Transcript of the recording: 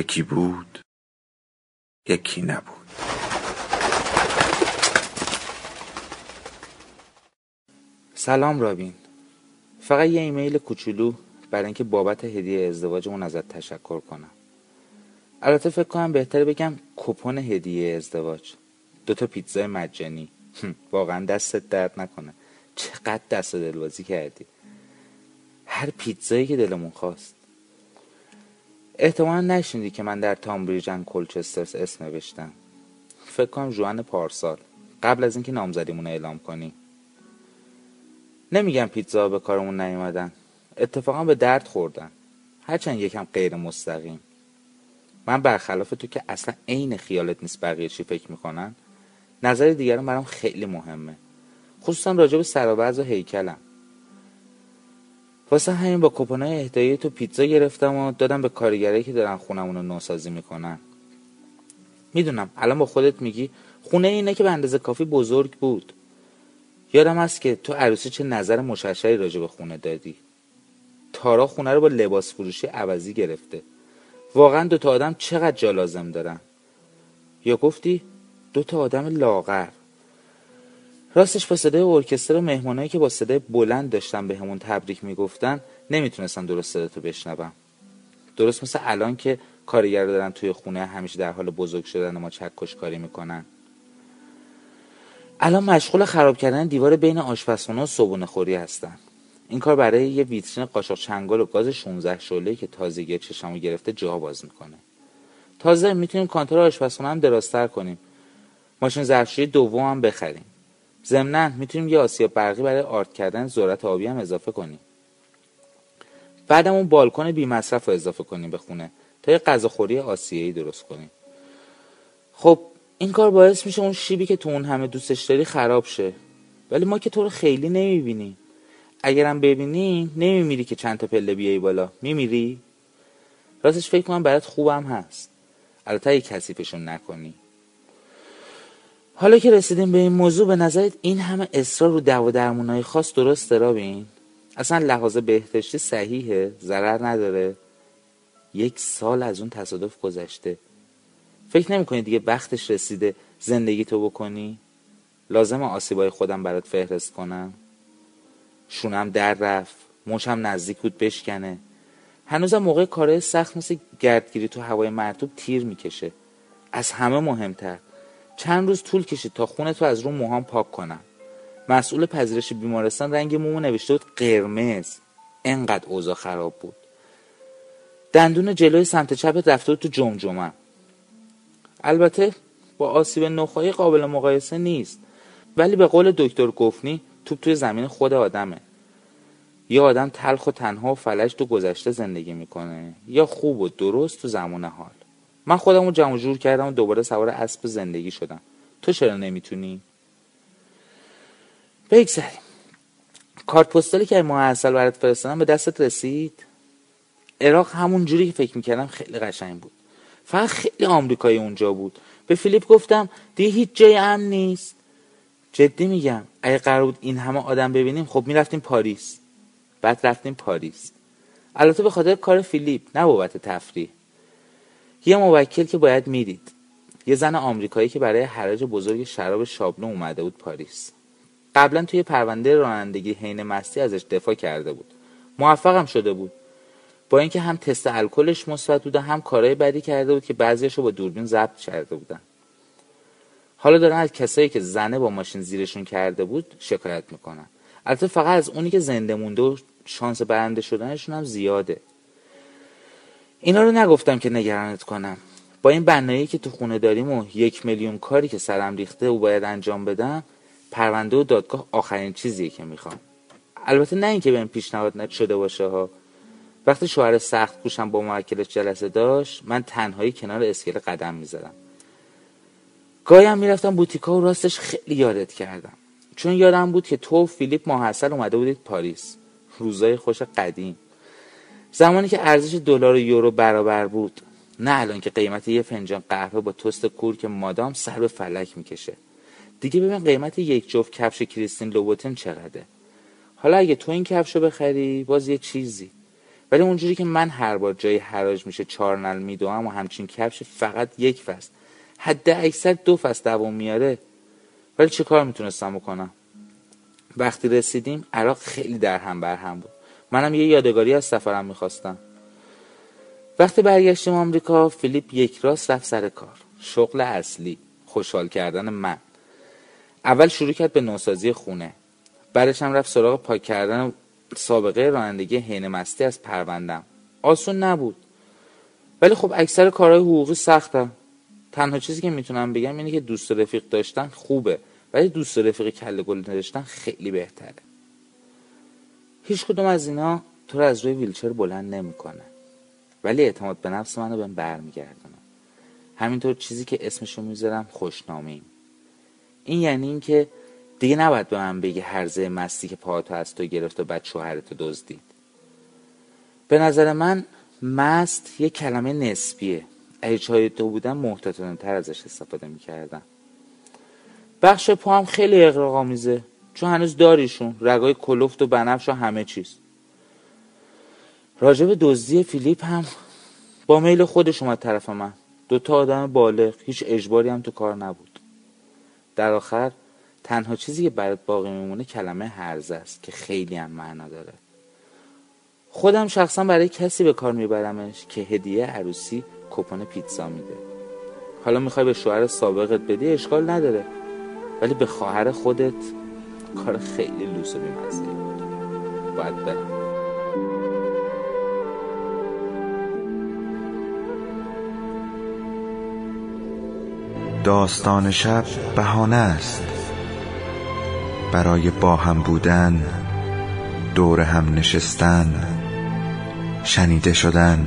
یکی بود یکی نبود. سلام رابین. فقط یه ایمیل کوچولو برای اینکه بابت هدیه ازدواجمون ازت تشکر کنم. البته فکر کنم بهتره بگم کپون هدیه ازدواج. دوتا پیتزای مجانی. واقعا دستت درد نکنه. چقدر دست دلبازی کردی. هر پیتزایی که دلمون خواست. احتمالا نشنیدی که من در تامبریجن کلچسترز اسم نوشتم. فکر کنم جوان پارسال. قبل از اینکه نامزدیمون اعلام کنی. نمیگم پیتزا به کارمون نیومدن. اتفاقا به درد خوردن. هرچند یکم غیر مستقیم. من برخلاف تو که اصلا عین خیالت نیست بقیه چی فکر می‌کنن نظر دیگران برام خیلی مهمه. خصوصا راجع به سر و هیکلم. واسه همین با کپونای اهدایی تو پیتزا گرفتم و دادم به کارگرایی که دارن خونمون رو نوسازی می‌کنن. می‌دونم الان با خودت میگی خونه اینه که به اندازه کافی بزرگ بود. یادم هست که تو عروسی چه نظر مششری راجع به خونه دادی. تارا خونه رو با لباس فروشی عوضی گرفته. واقعا دوتا آدم چقدر جا لازم دارن. یا گفتی دوتا آدم لاغر. راستش با صدای ارکستر و مهمانایی که با صدای بلند داشتن به همون تبریک می‌گفتن نمی‌تونستم درست صداتو بشنوم. درست مثل الان که کارگر دارن توی خونه همیشه در حال بزرگ شدن ما چکش کاری می‌کنن. الان مشغول خراب کردن دیوار بین آشپزخونه و صبونه خوری هستن. این کار برای یه ویترین قاشق چنگال و گاز 16 شعله که تازگی چشمو گرفته جا باز می‌کنه. تازه می‌تونیم کانتر آشپزخونه هم درازتر کنیم. ماشین ظرفشویی دوم هم بخریم. ضمنا می‌تونیم یه آسیاب برقی برای آرد کردن ذرت آبی هم اضافه کنیم. بعدم اون بالکن بی مصرف رو اضافه کنیم به خونه تا یه غذاخوری آسیایی درست کنیم. خب این کار باعث میشه اون شیبی که تو اون همه دوستش داری خراب شه. ولی ما که تو رو خیلی نمی‌بینیم. اگرم ببینی نمیمیری که چند تا پله بیای بالا. میمیری؟ راستش فکر کنم برات خوبم هست. البته اگه کثیفشون نکنی. حالا که رسیدیم به این موضوع به نظرت این همه اصرار رو دو درمونای خاص درسته رابین اصلا لحاظ بهداشتی صحیحه؟ ضرر نداره؟ یک سال از اون تصادف گذشته. فکر نمی دیگه وقتش رسیده زندگی تو بکنی؟ لازم آسیبای خودم برات فهرست کنم؟ شونم در رفت موشم نزدیک بود بشکنه. هنوزم موقع کارهای سخت مثل گردگیری تو هوای مرتوب تیر می‌کشه. از همه مهمتر. چند روز طول کشید تا خونه تو از رو موهام پاک کنم. مسئول پذیرش بیمارستان رنگ مومو نوشته بود قرمز. انقدر اوضاع خراب بود. دندون جلوی سمت چپ رفته تو جمجمم. البته با آسیب نخواهی قابل مقایسه نیست. ولی به قول دکتر گفنی توپ توی زمین خود آدمه. یا آدم تلخ و تنها و فلج تو گذشته زندگی می‌کنه. یا خوب و درست تو زمان حال. من خودم رو جمع جور کردم و دوباره سوار اسب زندگی شدم. تو چرا نمی‌تونی؟ بگذاریم. کارت پستالی که ماه اصل برات فرستادم به دستت رسید؟ عراق همون جوری که فکر می‌کردم خیلی قشنگ بود. فقط خیلی آمریکایی اونجا بود. به فیلیپ گفتم دیگه هیچ جای امن نیست. جدی میگم اگه قرار بود این همه آدم ببینیم خب می‌رفتیم پاریس. بعد رفتیم پاریس. البته به خاطر کار فیلیپ نه بابت تفریح. یه موکل که باید می‌دید. یه زن آمریکایی که برای حراج بزرگ شراب شابلو اومده بود پاریس. قبلا توی پرونده رانندگی حین مستی ازش دفاع کرده بود. موفقم شده بود. با اینکه هم تست الکلش مثبت بود و هم کارهای بدی کرده بود که بعضیش رو با دوربین ضبط کرده بودن. حالا دارن از کسایی که زنه با ماشین زیرشون کرده بود شکایت می‌کنن. البته فقط از اونی که زنده مونده و شانس برنده شدنشون هم زیاده. اینا رو نگفتم که نگرانت کنم. با این بنایی که تو خونه داریم و یک میلیون کاری که سرم ریخته و باید انجام بدم پرونده و دادگاه آخرین چیزیه که می‌خوام. البته نه اینکه بهم پیشنهاد نشده باشه ها. وقتی شوهر سخت کوشم با موکلش جلسه داشت من تنهایی کنار اسکله قدم می‌زدم. گاهی هم می‌رفتم بوتیکا و راستش خیلی یادت کردم. چون یادم بود که تو و فیلیپ ماحصل اومده بودید پاریس. روزای خوش قدیم. زمانی که ارزش دلار و یورو برابر بود. نه الان که قیمت یه فنجان قهوه با توست کور که مادام سر به فلک می‌کشه. دیگه ببین قیمت یک جفت کفش کریستین لوبوتن چقدره. حالا اگه تو این کفش رو بخری باز یه چیزی. ولی اونجوری که من هر بار جای حراج میشه چهار نل میدوام و همچین کفش فقط یک فصل. حد اکثر دو فصل دوام میاره. ولی چه کار می‌تونستم بکنم؟ وقتی رسیدیم عراق خیلی در هم بر هم بود. منم یه یادگاری از سفرم می‌خواستم. وقتی برگشتیم آمریکا فیلیپ یک راست رفت سر کار. شغل اصلی خوشحال کردن من. اول شروع کرد به نوسازی خونه. بعدش هم رفت سراغ پاک کردن سابقه رانندگی حین مستی از پروندم آسون نبود. ولی خب اکثر کارهای حقوقی سختم تنها چیزی که می‌تونم بگم اینه که دوست رفیق داشتن خوبه. ولی دوست رفیق کل گل داشتن خیلی بهتره. هیچ کدوم از اینا تو رو از روی ویلچر بلند نمی‌کنه ولی اعتماد به نفس منو بهم برمیگردونه. همینطور چیزی که اسمشو می‌ذارم خوشنامیم این یعنی اینکه دیگه نباید به من بگی هرزه مستی که پاهاتو از تو گرفت و بعد شوهرتو دزدید. به نظر من مست یه کلمه نسبیه. اگه چای تو بودم محتاطانه تر ازش استفاده می‌کردم. بخش پا خیلی اقراق آمیزه چون هنوز داریشون رگای کلفت و بنفش و همه چیز. راجب دزدی فیلیپ هم با میل خودش اومد طرف من. دوتا آدم بالغ هیچ اجباری هم تو کار نبود. در آخر تنها چیزی که برات باقی میمونه کلمه هرزه است که خیلی هم معنا داره. خودم شخصا برای کسی به کار میبرمش که هدیه عروسی کپون پیتزا میده. حالا می‌خوای به شوهر سابقت بدی اشکال نداره. ولی به خواهر خودت کار خیلی لوس و بیمزه بود باید برم. داستان شب بهانه است. برای با هم بودن دور هم نشستن شنیده شدن.